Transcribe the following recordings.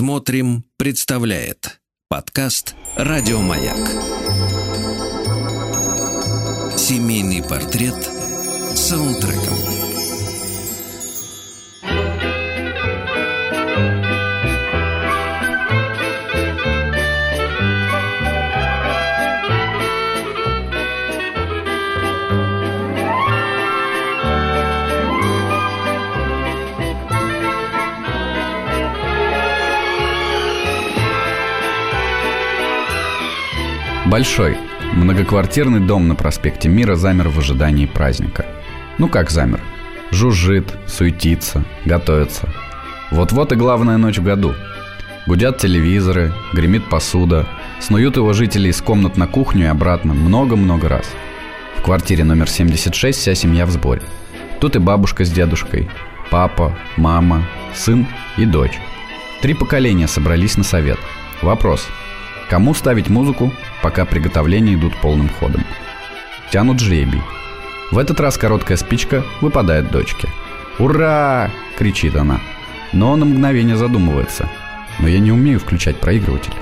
Смотрим, представляет подкаст Радиомаяк. Семейный портрет с саундтреком. Большой, многоквартирный дом на проспекте Мира замер в ожидании праздника. Ну как замер? Жужжит, суетится, готовится. Вот-вот и главная ночь в году. Гудят телевизоры, гремит посуда, снуют его жители из комнат на кухню и обратно много-много раз. В квартире номер 76 вся семья в сборе. Тут и бабушка с дедушкой, папа, мама, сын и дочь. Три поколения собрались на совет. Вопрос – Кому ставить музыку, пока приготовления идут полным ходом? Тянут жребий. В этот раз короткая спичка выпадает дочке. «Ура!» – кричит она. Но он на мгновение задумывается. Но я не умею включать проигрыватель.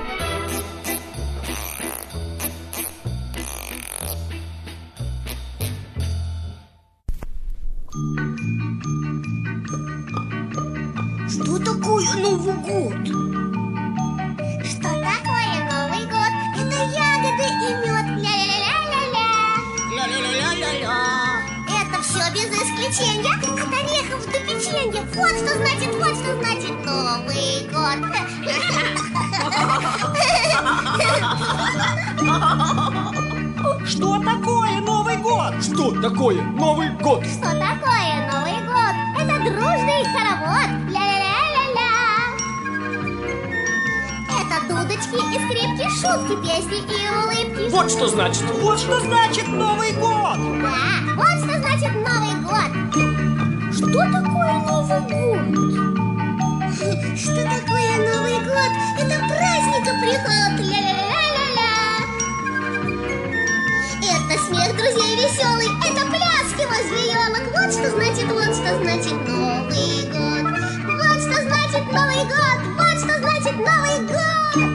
Вот что значит Новый год. Вот что значит Новый год. Вот что значит Новый год.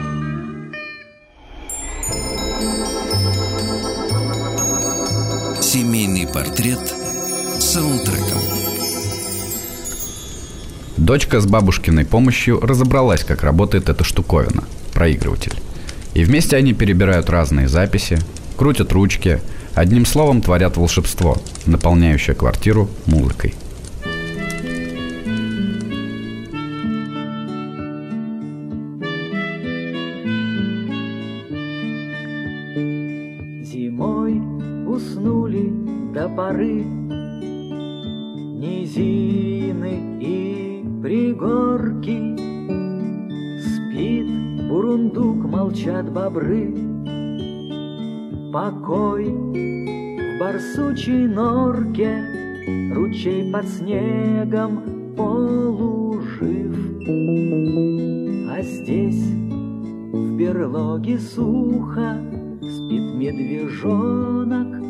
Семейный портрет с саундтреком. Дочка с бабушкиной помощью разобралась, как работает эта штуковина – проигрыватель. И вместе они перебирают разные записи, крутят ручки, одним словом творят волшебство, наполняющее квартиру музыкой. Покой в барсучей норке Ручей под снегом полужив. А здесь в берлоге сухо Спит медвежонок,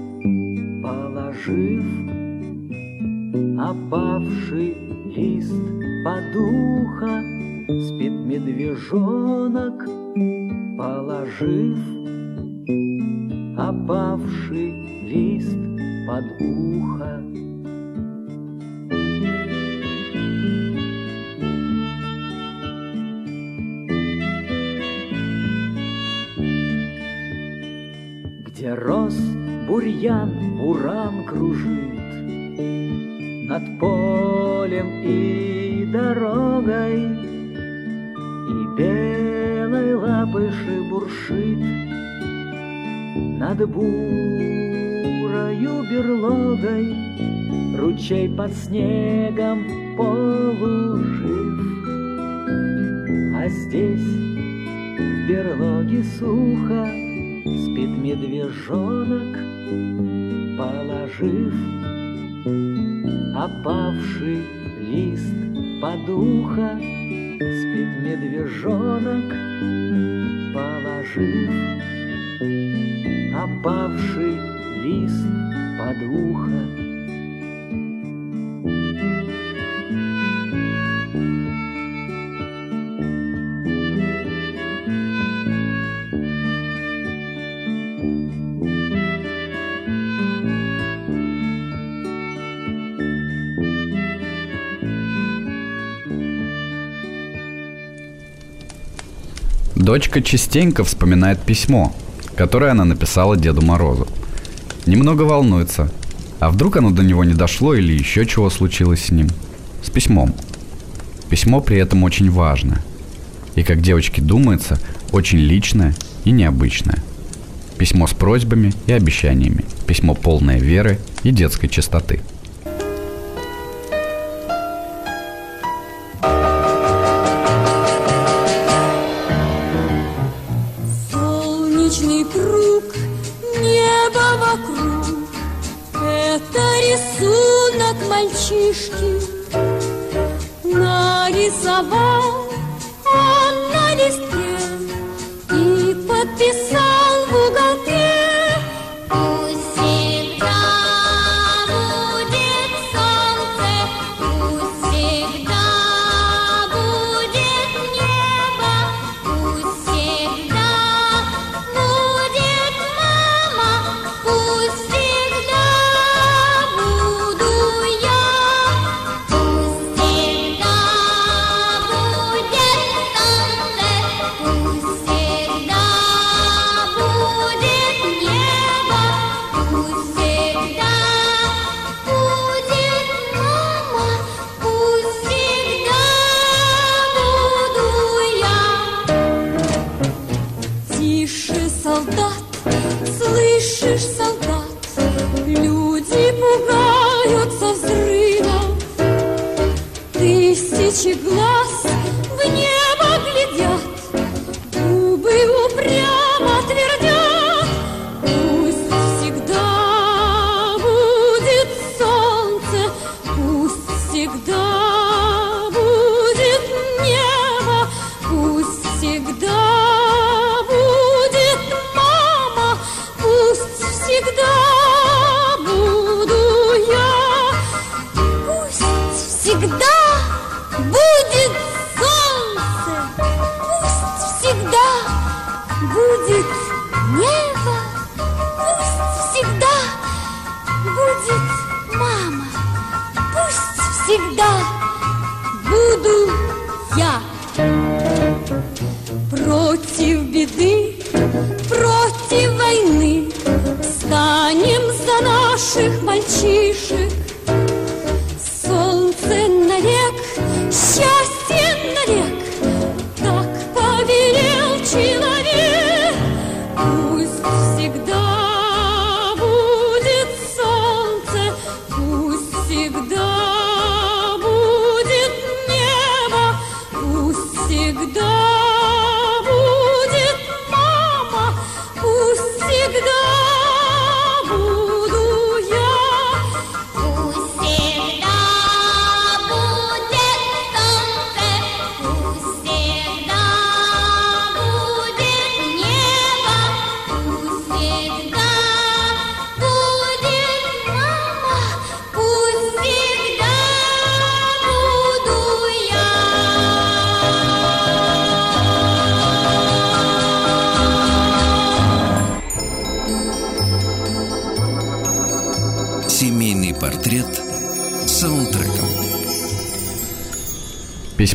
положив. Опавший лист под ухо Спит медвежонок, положив Опавший лист под ухо. Где рос бурьян, буран кружит Над полем и дорогой И белой лапыши буршит Над бурою берлогой Ручей под снегом полужив А здесь в берлоге сухо Спит медвежонок, положив Опавший лист под ухо. Спит медвежонок, положив опавший лист под ухо. Дочка частенько вспоминает письмо, которое она написала Деду Морозу. Немного волнуется. А вдруг оно до него не дошло или еще чего случилось с ним? С письмом. Письмо при этом очень важное. И, как девочке думается, очень личное и необычное. Письмо с просьбами и обещаниями. Письмо полное веры и детской чистоты.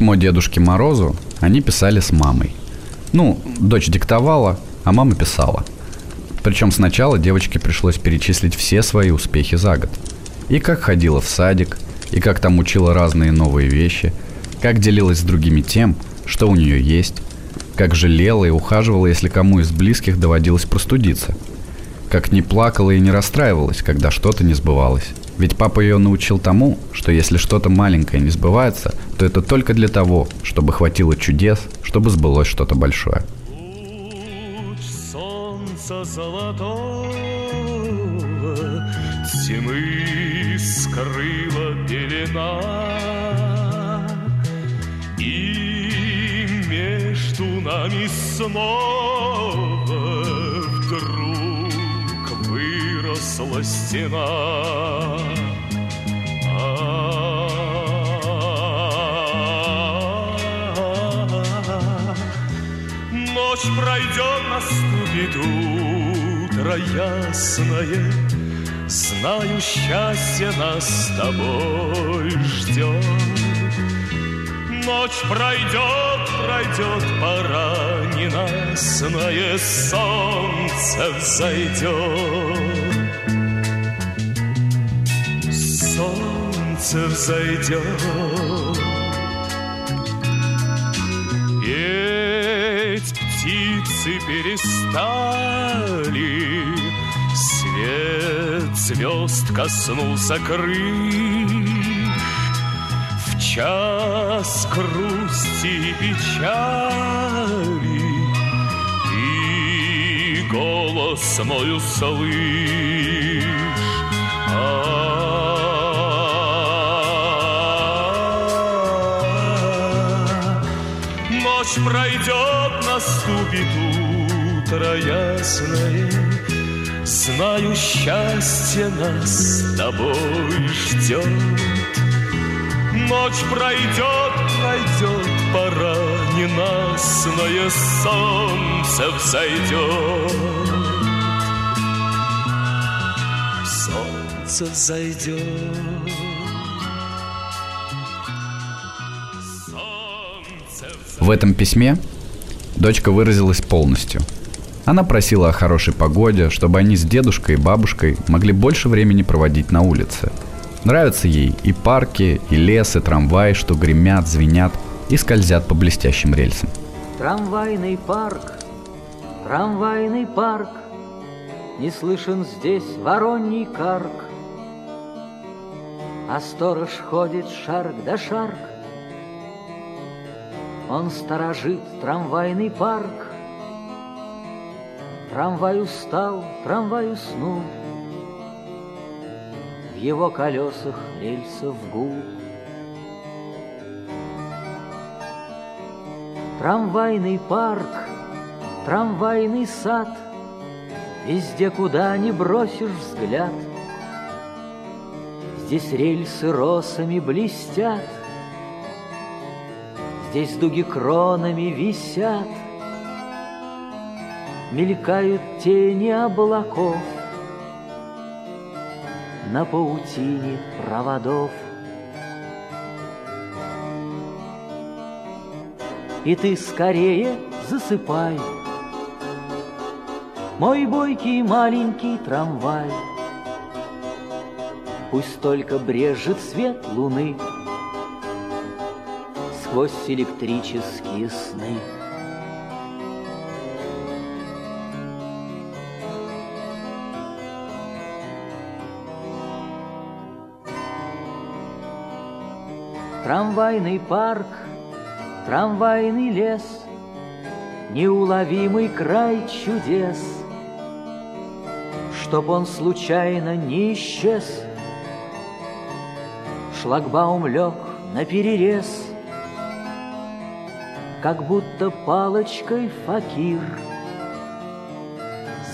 Письмо Дедушке Морозу они писали с мамой. Ну, дочь диктовала, а мама писала. Причем сначала девочке пришлось перечислить все свои успехи за год. И как ходила в садик, и как там учила разные новые вещи, как делилась с другими тем, что у нее есть, как жалела и ухаживала, если кому из близких доводилось простудиться, как не плакала и не расстраивалась, когда что-то не сбывалось. Ведь папа ее научил тому, что если что-то маленькое не сбывается, то это только для того, чтобы хватило чудес, чтобы сбылось что-то большое. Луч солнца золотого Тьмы скрыла пелена И между нами снова Вдруг выросла стена Ночь пройдет, наступит утро ясное Знаю, счастье нас с тобой ждет Ночь пройдет, пройдет, пора не ясное солнце взойдет. Солнце взойдет. Птицы перестали, Свет звезд коснулся крыш. В час грусти и печали Ты голос мой услышь. Ночь пройдет, наступит утро ясное, Знаю, счастье нас с тобой ждет. Ночь пройдет, пройдет, пора ненастное солнце взойдет. Солнце взойдет. В этом письме дочка выразилась полностью. Она просила о хорошей погоде, чтобы они с дедушкой и бабушкой могли больше времени проводить на улице. Нравятся ей и парки, и лес, и трамваи, что гремят, звенят и скользят по блестящим рельсам. Трамвайный парк, трамвайный парк, Не слышен здесь вороний карк. А сторож ходит шарк да шарк. Он сторожит трамвайный парк. Трамвай устал, трамвай уснул. В его колесах рельсов гул. Трамвайный парк, трамвайный сад, Везде, куда ни бросишь взгляд. Здесь рельсы росами блестят, Здесь дуги кронами висят, Мелькают тени облаков На паутине проводов. И ты скорее засыпай, Мой бойкий маленький трамвай. Пусть только брежет свет луны Сквозь электрические сны. Трамвайный парк, трамвайный лес, Неуловимый край чудес, Чтоб он случайно не исчез, Шлагбаум лег на перерез, Как будто палочкой факир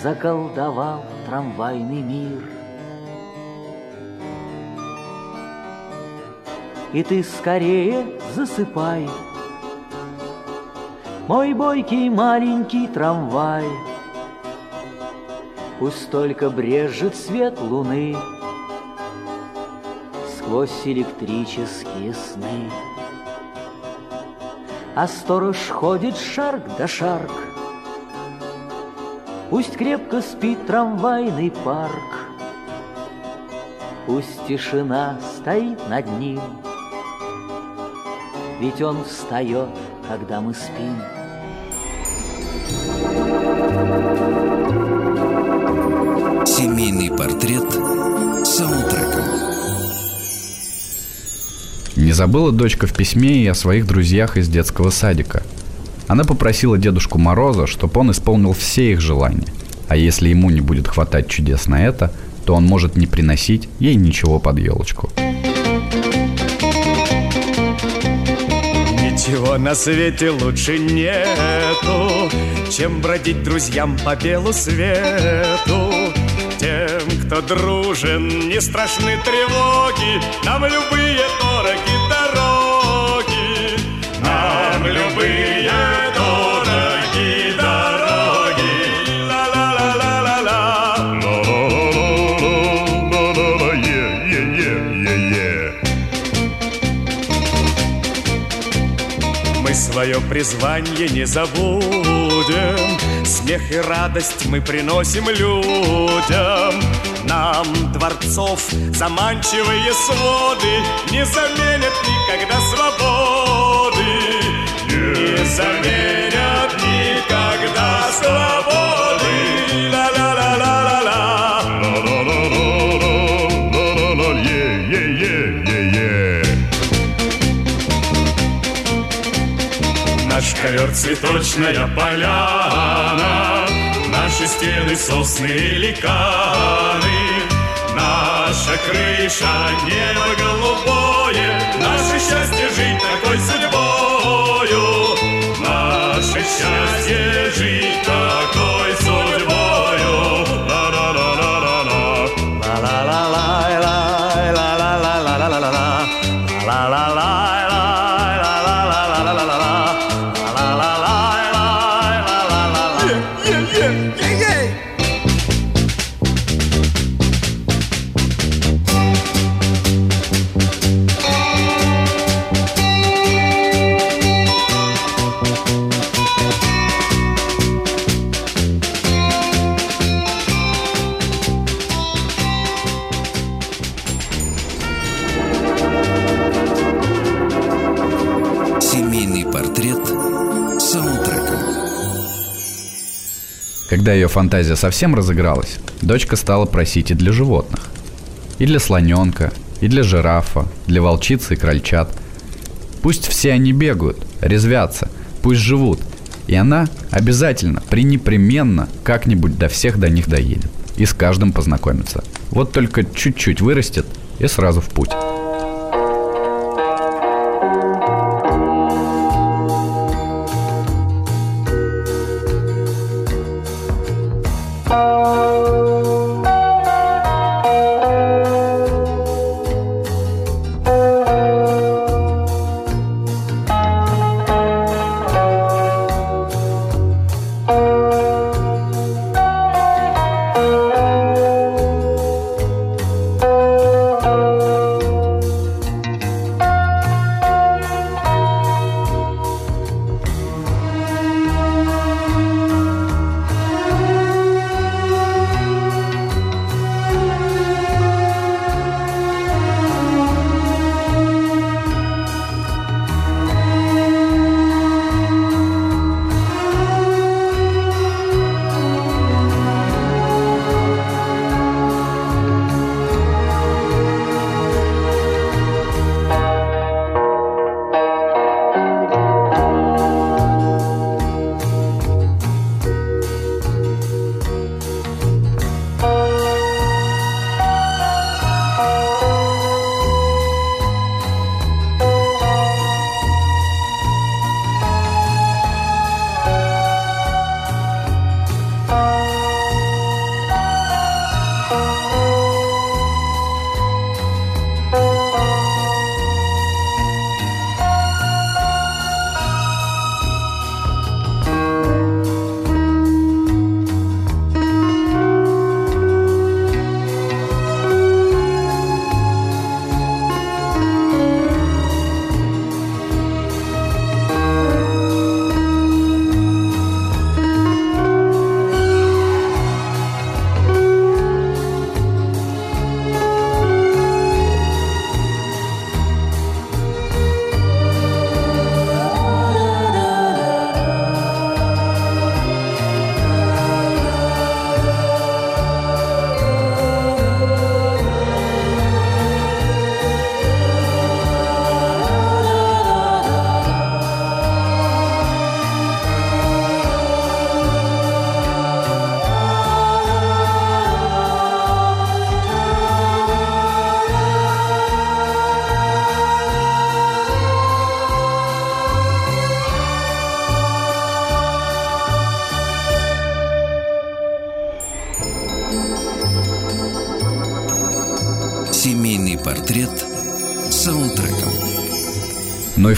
Заколдовал трамвайный мир. И ты скорее засыпай, Мой бойкий маленький трамвай. Пусть только брежет свет луны Сквозь электрические сны. А сторож ходит шарк да шарк, Пусть крепко спит трамвайный парк, Пусть тишина стоит над ним, Ведь он встает, когда мы спим. Семейный портрет Не забыла дочка в письме и о своих друзьях из детского садика. Она попросила Дедушку Мороза, чтобы он исполнил все их желания. А если ему не будет хватать чудес на это, то он может не приносить ей ничего под елочку. Ничего на свете лучше нету, чем бродить друзьям по белу свету. Кто дружен, не страшны тревоги, нам любые дороги дороги, нам любые дороги дороги. Ла-ла-ла-ла-ла-ла. Ла-ла-ла-ла-ла-ла-ла. Е-е-е-е-е. Мы свое свое призвание не забудем Смех и радость мы приносим людям Нам дворцов. Заманчивые своды Не заменят никогда свободы. Не заменят никогда свободы. Ла-ла-ла-ла-ла-ла. Наш ковер цветочная поляна Наши стены сосны и ликаны Наша крыша небо голубое. Наше счастье жить такой судьбою. Наше счастье жить такой Когда ее фантазия совсем разыгралась, дочка стала просить и для животных. И для слоненка, и для жирафа, для волчицы и крольчат. Пусть все они бегают, резвятся, пусть живут. И она обязательно, пренепременно, как-нибудь до всех до них доедет. И с каждым познакомится. Вот только чуть-чуть вырастет и сразу в путь.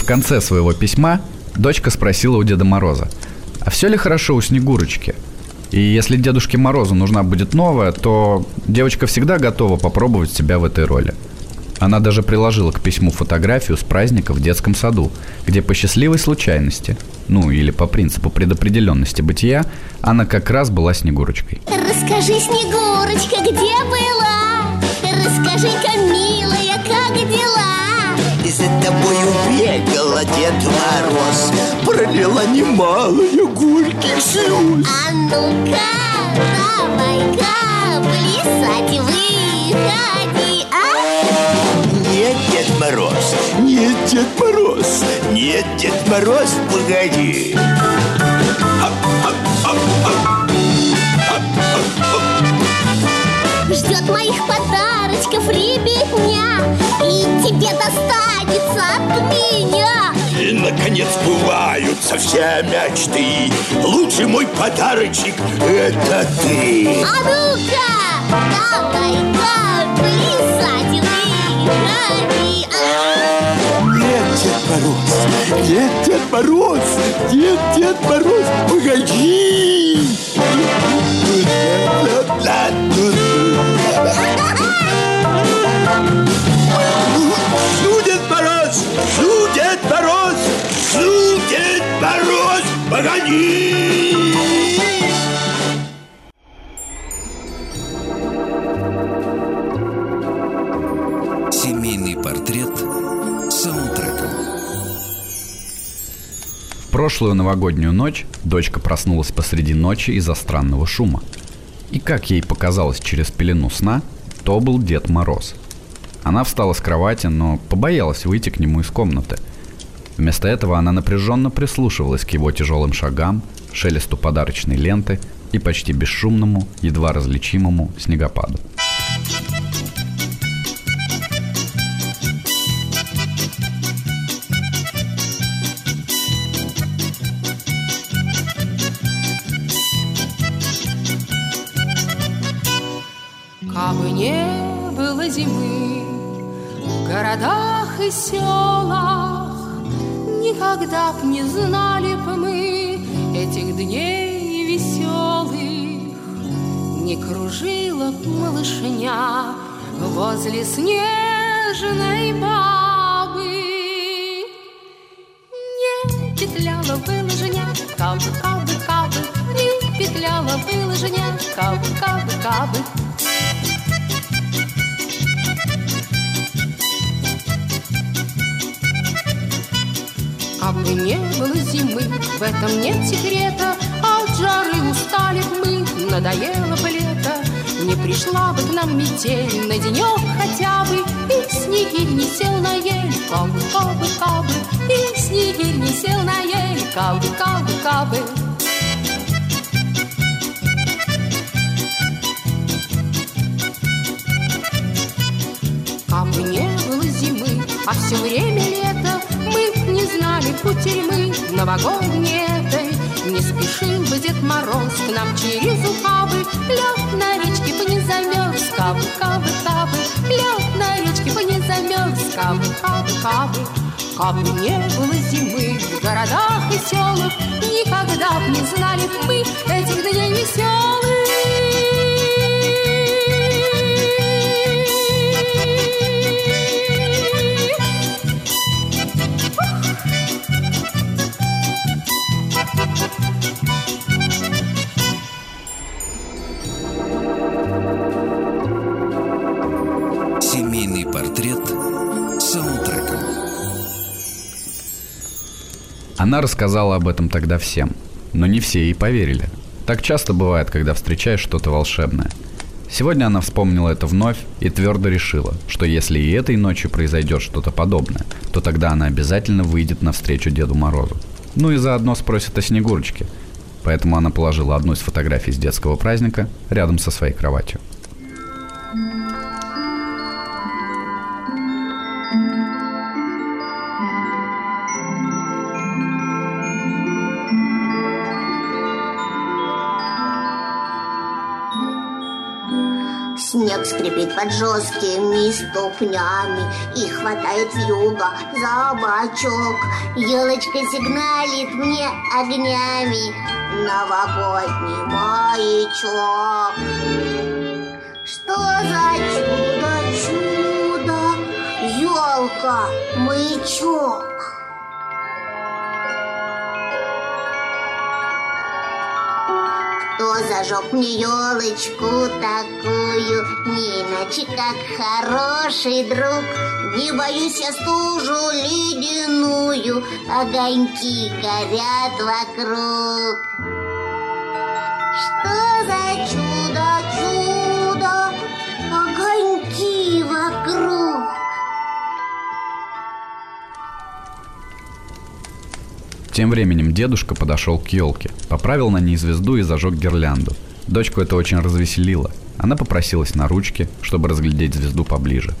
Конце своего письма дочка спросила у Деда Мороза, а все ли хорошо у Снегурочки? И если Дедушке Морозу нужна будет новая, то девочка всегда готова попробовать себя в этой роли. Она даже приложила к письму фотографию с праздника в детском саду, где по счастливой случайности, ну или по принципу предопределенности бытия, она как раз была Снегурочкой. Расскажи, Снегурочка, где была? Расскажи-ка, Дед Мороз. Пролила немалые горьких слез А ну-ка, давай-ка плясать выходи, а? Нет, Дед Мороз, нет, Дед Мороз Нет, Дед Мороз, погоди Ждет моих подарочков ребятня. И тебе достанется от меня. И, наконец, сбываются все мечты. Лучший мой подарочек – это ты. А ну-ка, давай-ка плясать а? Нет, Дед Мороз, нет, Дед Мороз Нет, Дед Мороз, погоди погоди Семейный портрет саундтреком. В прошлую новогоднюю ночь дочка проснулась посреди ночи из-за странного шума. И как ей показалось через пелену сна, то был Дед Мороз. Она встала с кровати, но побоялась выйти к нему из комнаты. Вместо этого она напряженно прислушивалась к его тяжелым шагам, шелесту подарочной ленты и почти бесшумному, едва различимому снегопаду. Кабы не было зимы в городах и селах, Никогда б не знали б мы этих дней веселых. Не кружила б малышня возле снежной бабы. Не петляла бы лыжня, кабы, кабы, кабы, Не петляла бы лыжня, кабы, кабы, кабы. Кабы не было зимы, в этом нет секрета, а От жары устали мы, надоело бы лето. Не пришла бы к нам метель. На денек хотя бы, И снегирь не сел на ель, кабы, кабы, кабы, И снегирь не сел на ель, кабы, кабы, кабы. Кабы не было зимы, а все время лето, не знали кутерьмы новогодней этой. Не спешил бы Дед Мороз к нам через ухабы, Лед на речке бы не замерз, кабы, кабы, кабы, Лед на речке бы не замерз, кабы, кабы, кабы. Кабы не было зимы в городах и селах, Никогда б не знали мы этих дней веселых. Она рассказала об этом тогда всем, но не все ей поверили. Так часто бывает, когда встречаешь что-то волшебное. Сегодня она вспомнила это вновь и твердо решила, что если и этой ночью произойдет что-то подобное, то тогда она обязательно выйдет навстречу Деду Морозу. Ну и заодно спросит о Снегурочке. Поэтому она положила одну из фотографий с детского праздника рядом со своей кроватью. Под жесткими ступнями И хватает вьюга за бочок. Елочка сигналит мне огнями Новогодний маячок. Что за чудо, чудо елка, маячок. Кто зажег мне елочку такую, не иначе как хороший друг. Не боюсь я стужу ледяную, огоньки горят вокруг. Тем временем дедушка подошел к елке, поправил на ней звезду и зажег гирлянду. Дочку это очень развеселило. Она попросилась на ручки, чтобы разглядеть звезду поближе.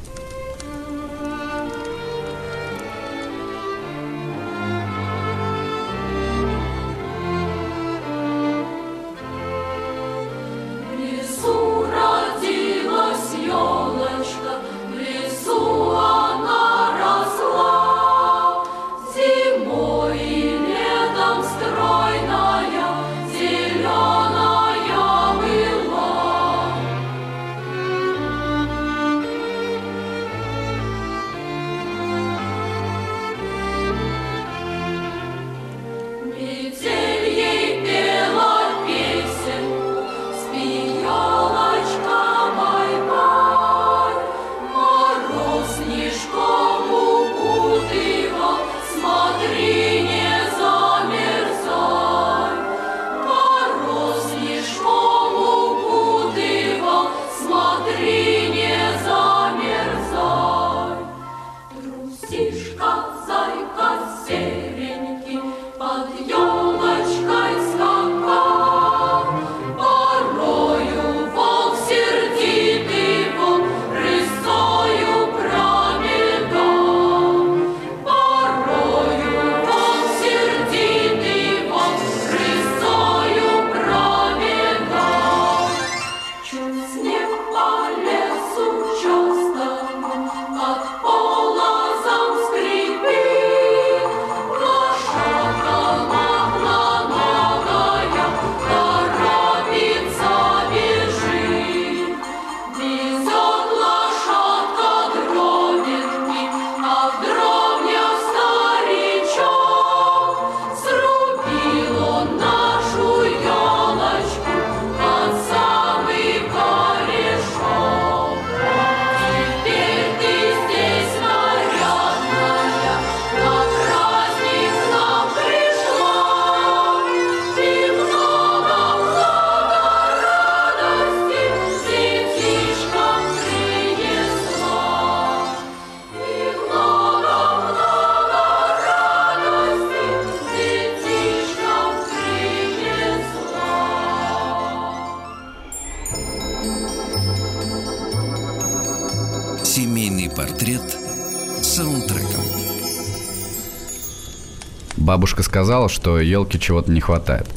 Бабушка сказала, что елке чего-то не хватает.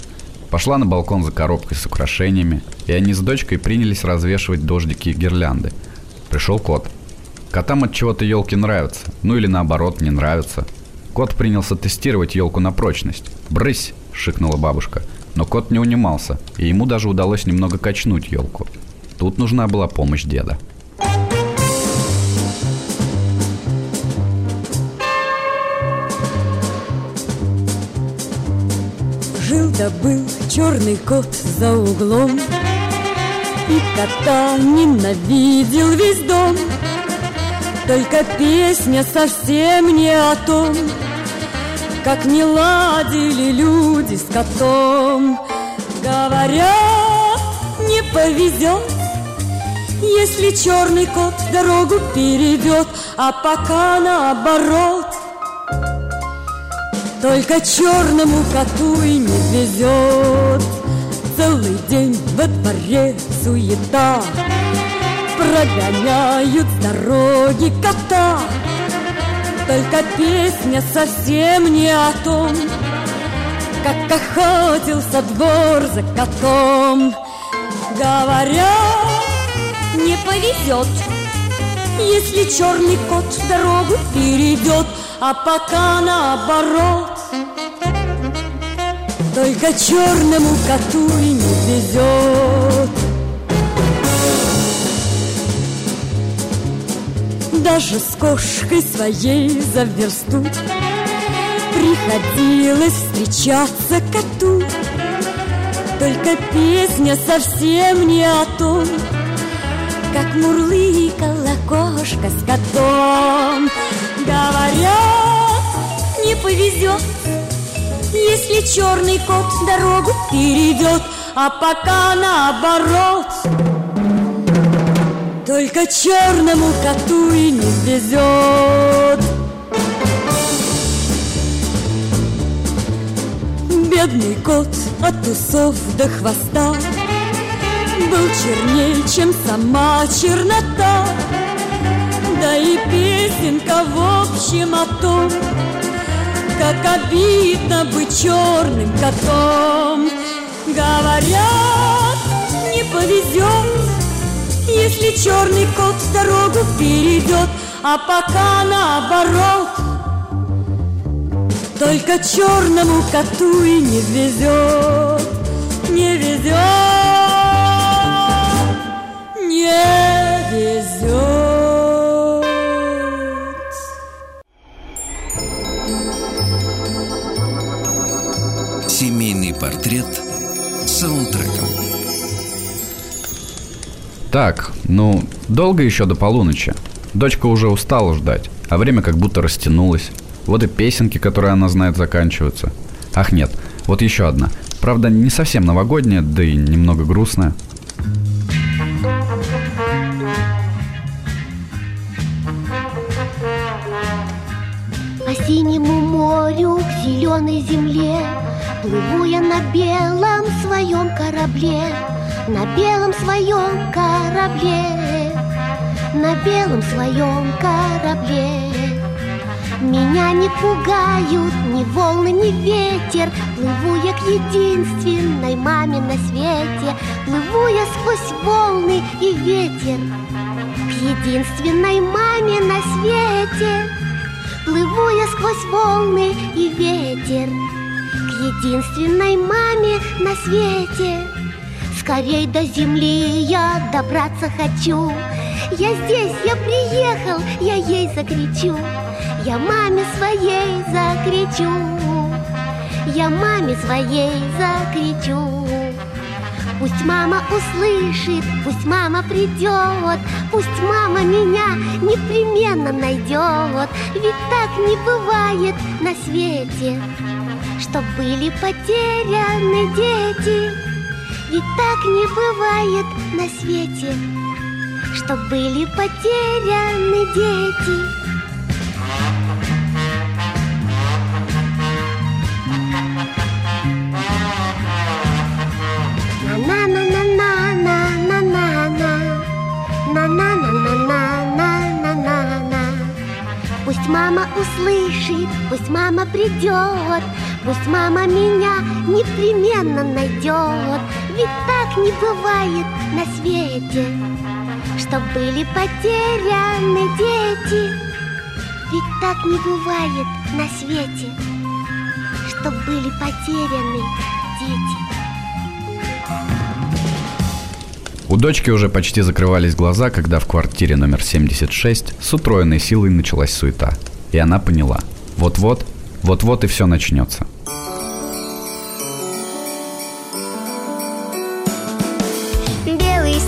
Пошла на балкон за коробкой с украшениями, и они с дочкой принялись развешивать дождики и гирлянды. Пришел кот. Котам от чего-то елки нравятся, ну или наоборот не нравятся. Кот принялся тестировать елку на прочность. «Брысь!» – шикнула бабушка. Но кот не унимался, и ему даже удалось немного качнуть елку. Тут нужна была помощь деда. Да был черный кот за углом. И кота ненавидел весь дом. Только песня совсем не о том Как не ладили люди с котом. Говорят, не повезет Если черный кот дорогу перейдет А пока наоборот только черному коту и не везет Целый день во дворе суета. Прогоняют с дороги кота. Только песня совсем не о том Как охотился двор за котом. Говорят, не повезет Если черный кот дорогу перейдет а пока наоборот Только черному коту и не везет. Даже с кошкой своей за версту Приходилось встречаться коту. Только песня совсем не о том Как мурлыкала кошка с котом. Говорят, не повезет Если черный кот дорогу перейдет А пока наоборот. Только черному коту и не везет Бедный кот от усов до хвоста Был черней, чем сама чернота. Да и песенка в общем о том Как обидно быть черным котом Говорят, не повезет Если черный кот дорогу перейдет А пока наоборот только черному коту и не везет, не везет, не везет. Портрет саундтреком. Так, ну, долго еще до полуночи. Дочка уже устала ждать, а время как будто растянулось. Вот и песенки, которые она знает, заканчиваются. Ах нет, вот еще одна. Правда, не совсем новогодняя, да и немного грустная. По синему морю к зеленой земле Плыву я на белом своем корабле На белом своем корабле На белом своем корабле. Меня не пугают ни волны, ни ветер. Плыву я к единственной маме на свете. Плыву я сквозь волны и ветер К единственной маме на свете. Плыву я сквозь волны и ветер единственной маме на свете. Скорей до земли я добраться хочу. Я здесь, я приехал, я ей закричу. Я маме своей закричу. Я маме своей закричу. Пусть мама услышит, пусть мама придет Пусть мама меня непременно найдет. Ведь так не бывает на свете что были потеряны дети. Ведь так не бывает на свете Что были потеряны дети. Пусть мама услышит, пусть мама придет Пусть мама меня непременно найдет Ведь так не бывает на свете Чтоб были потеряны дети Ведь так не бывает на свете Чтоб были потеряны дети У дочки уже почти закрывались глаза, когда в квартире номер 76 с утроенной силой началась суета. И она поняла. Вот-вот, вот-вот и все начнется.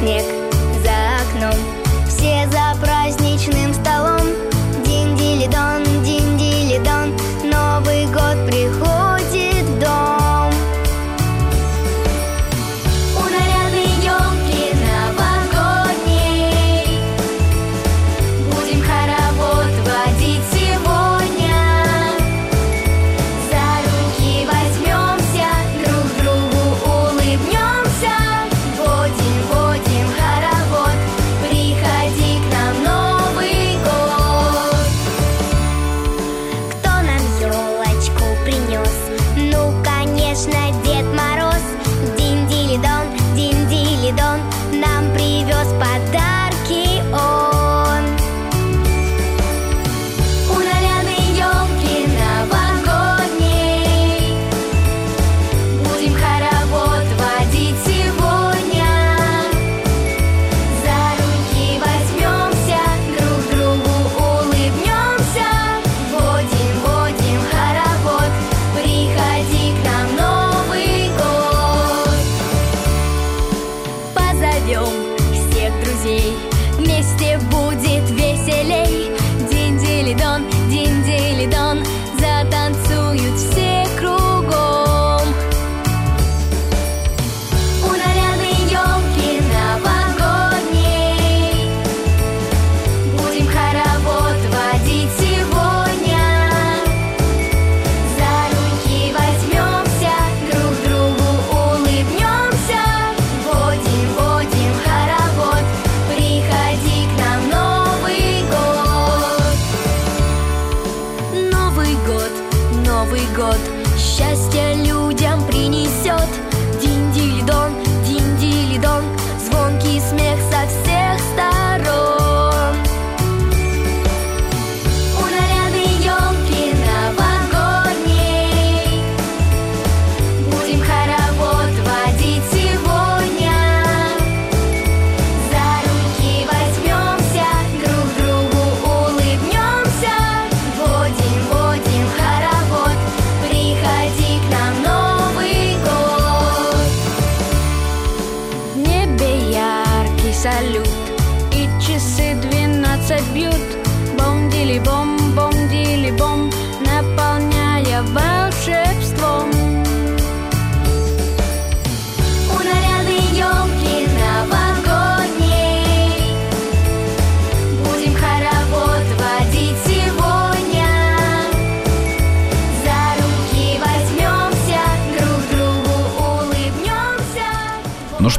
Снег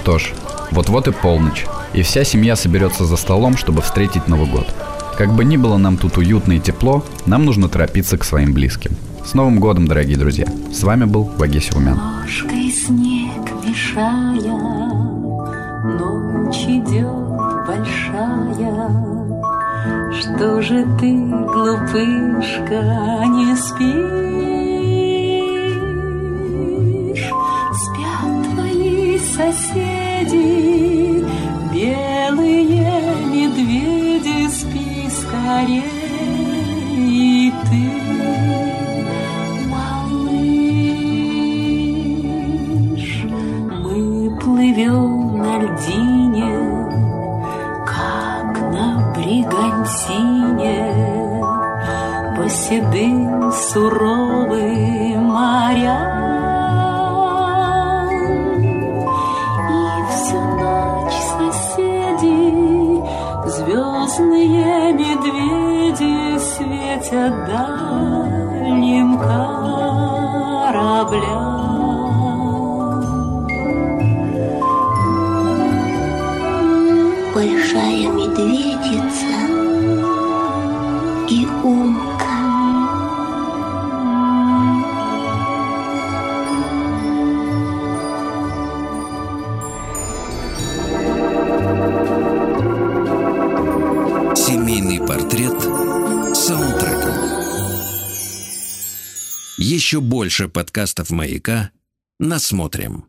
что ж, вот-вот и полночь, и вся семья соберется за столом, чтобы встретить Новый год. Как бы ни было нам тут уютно и тепло, нам нужно торопиться к своим близким. С Новым годом, дорогие друзья! С вами был Вагеси Умян. Ложкой снег мешая, ночь идет большая. Что же ты, глупышка, не спишь? твои Больше подкастов «Маяка» насмотрим.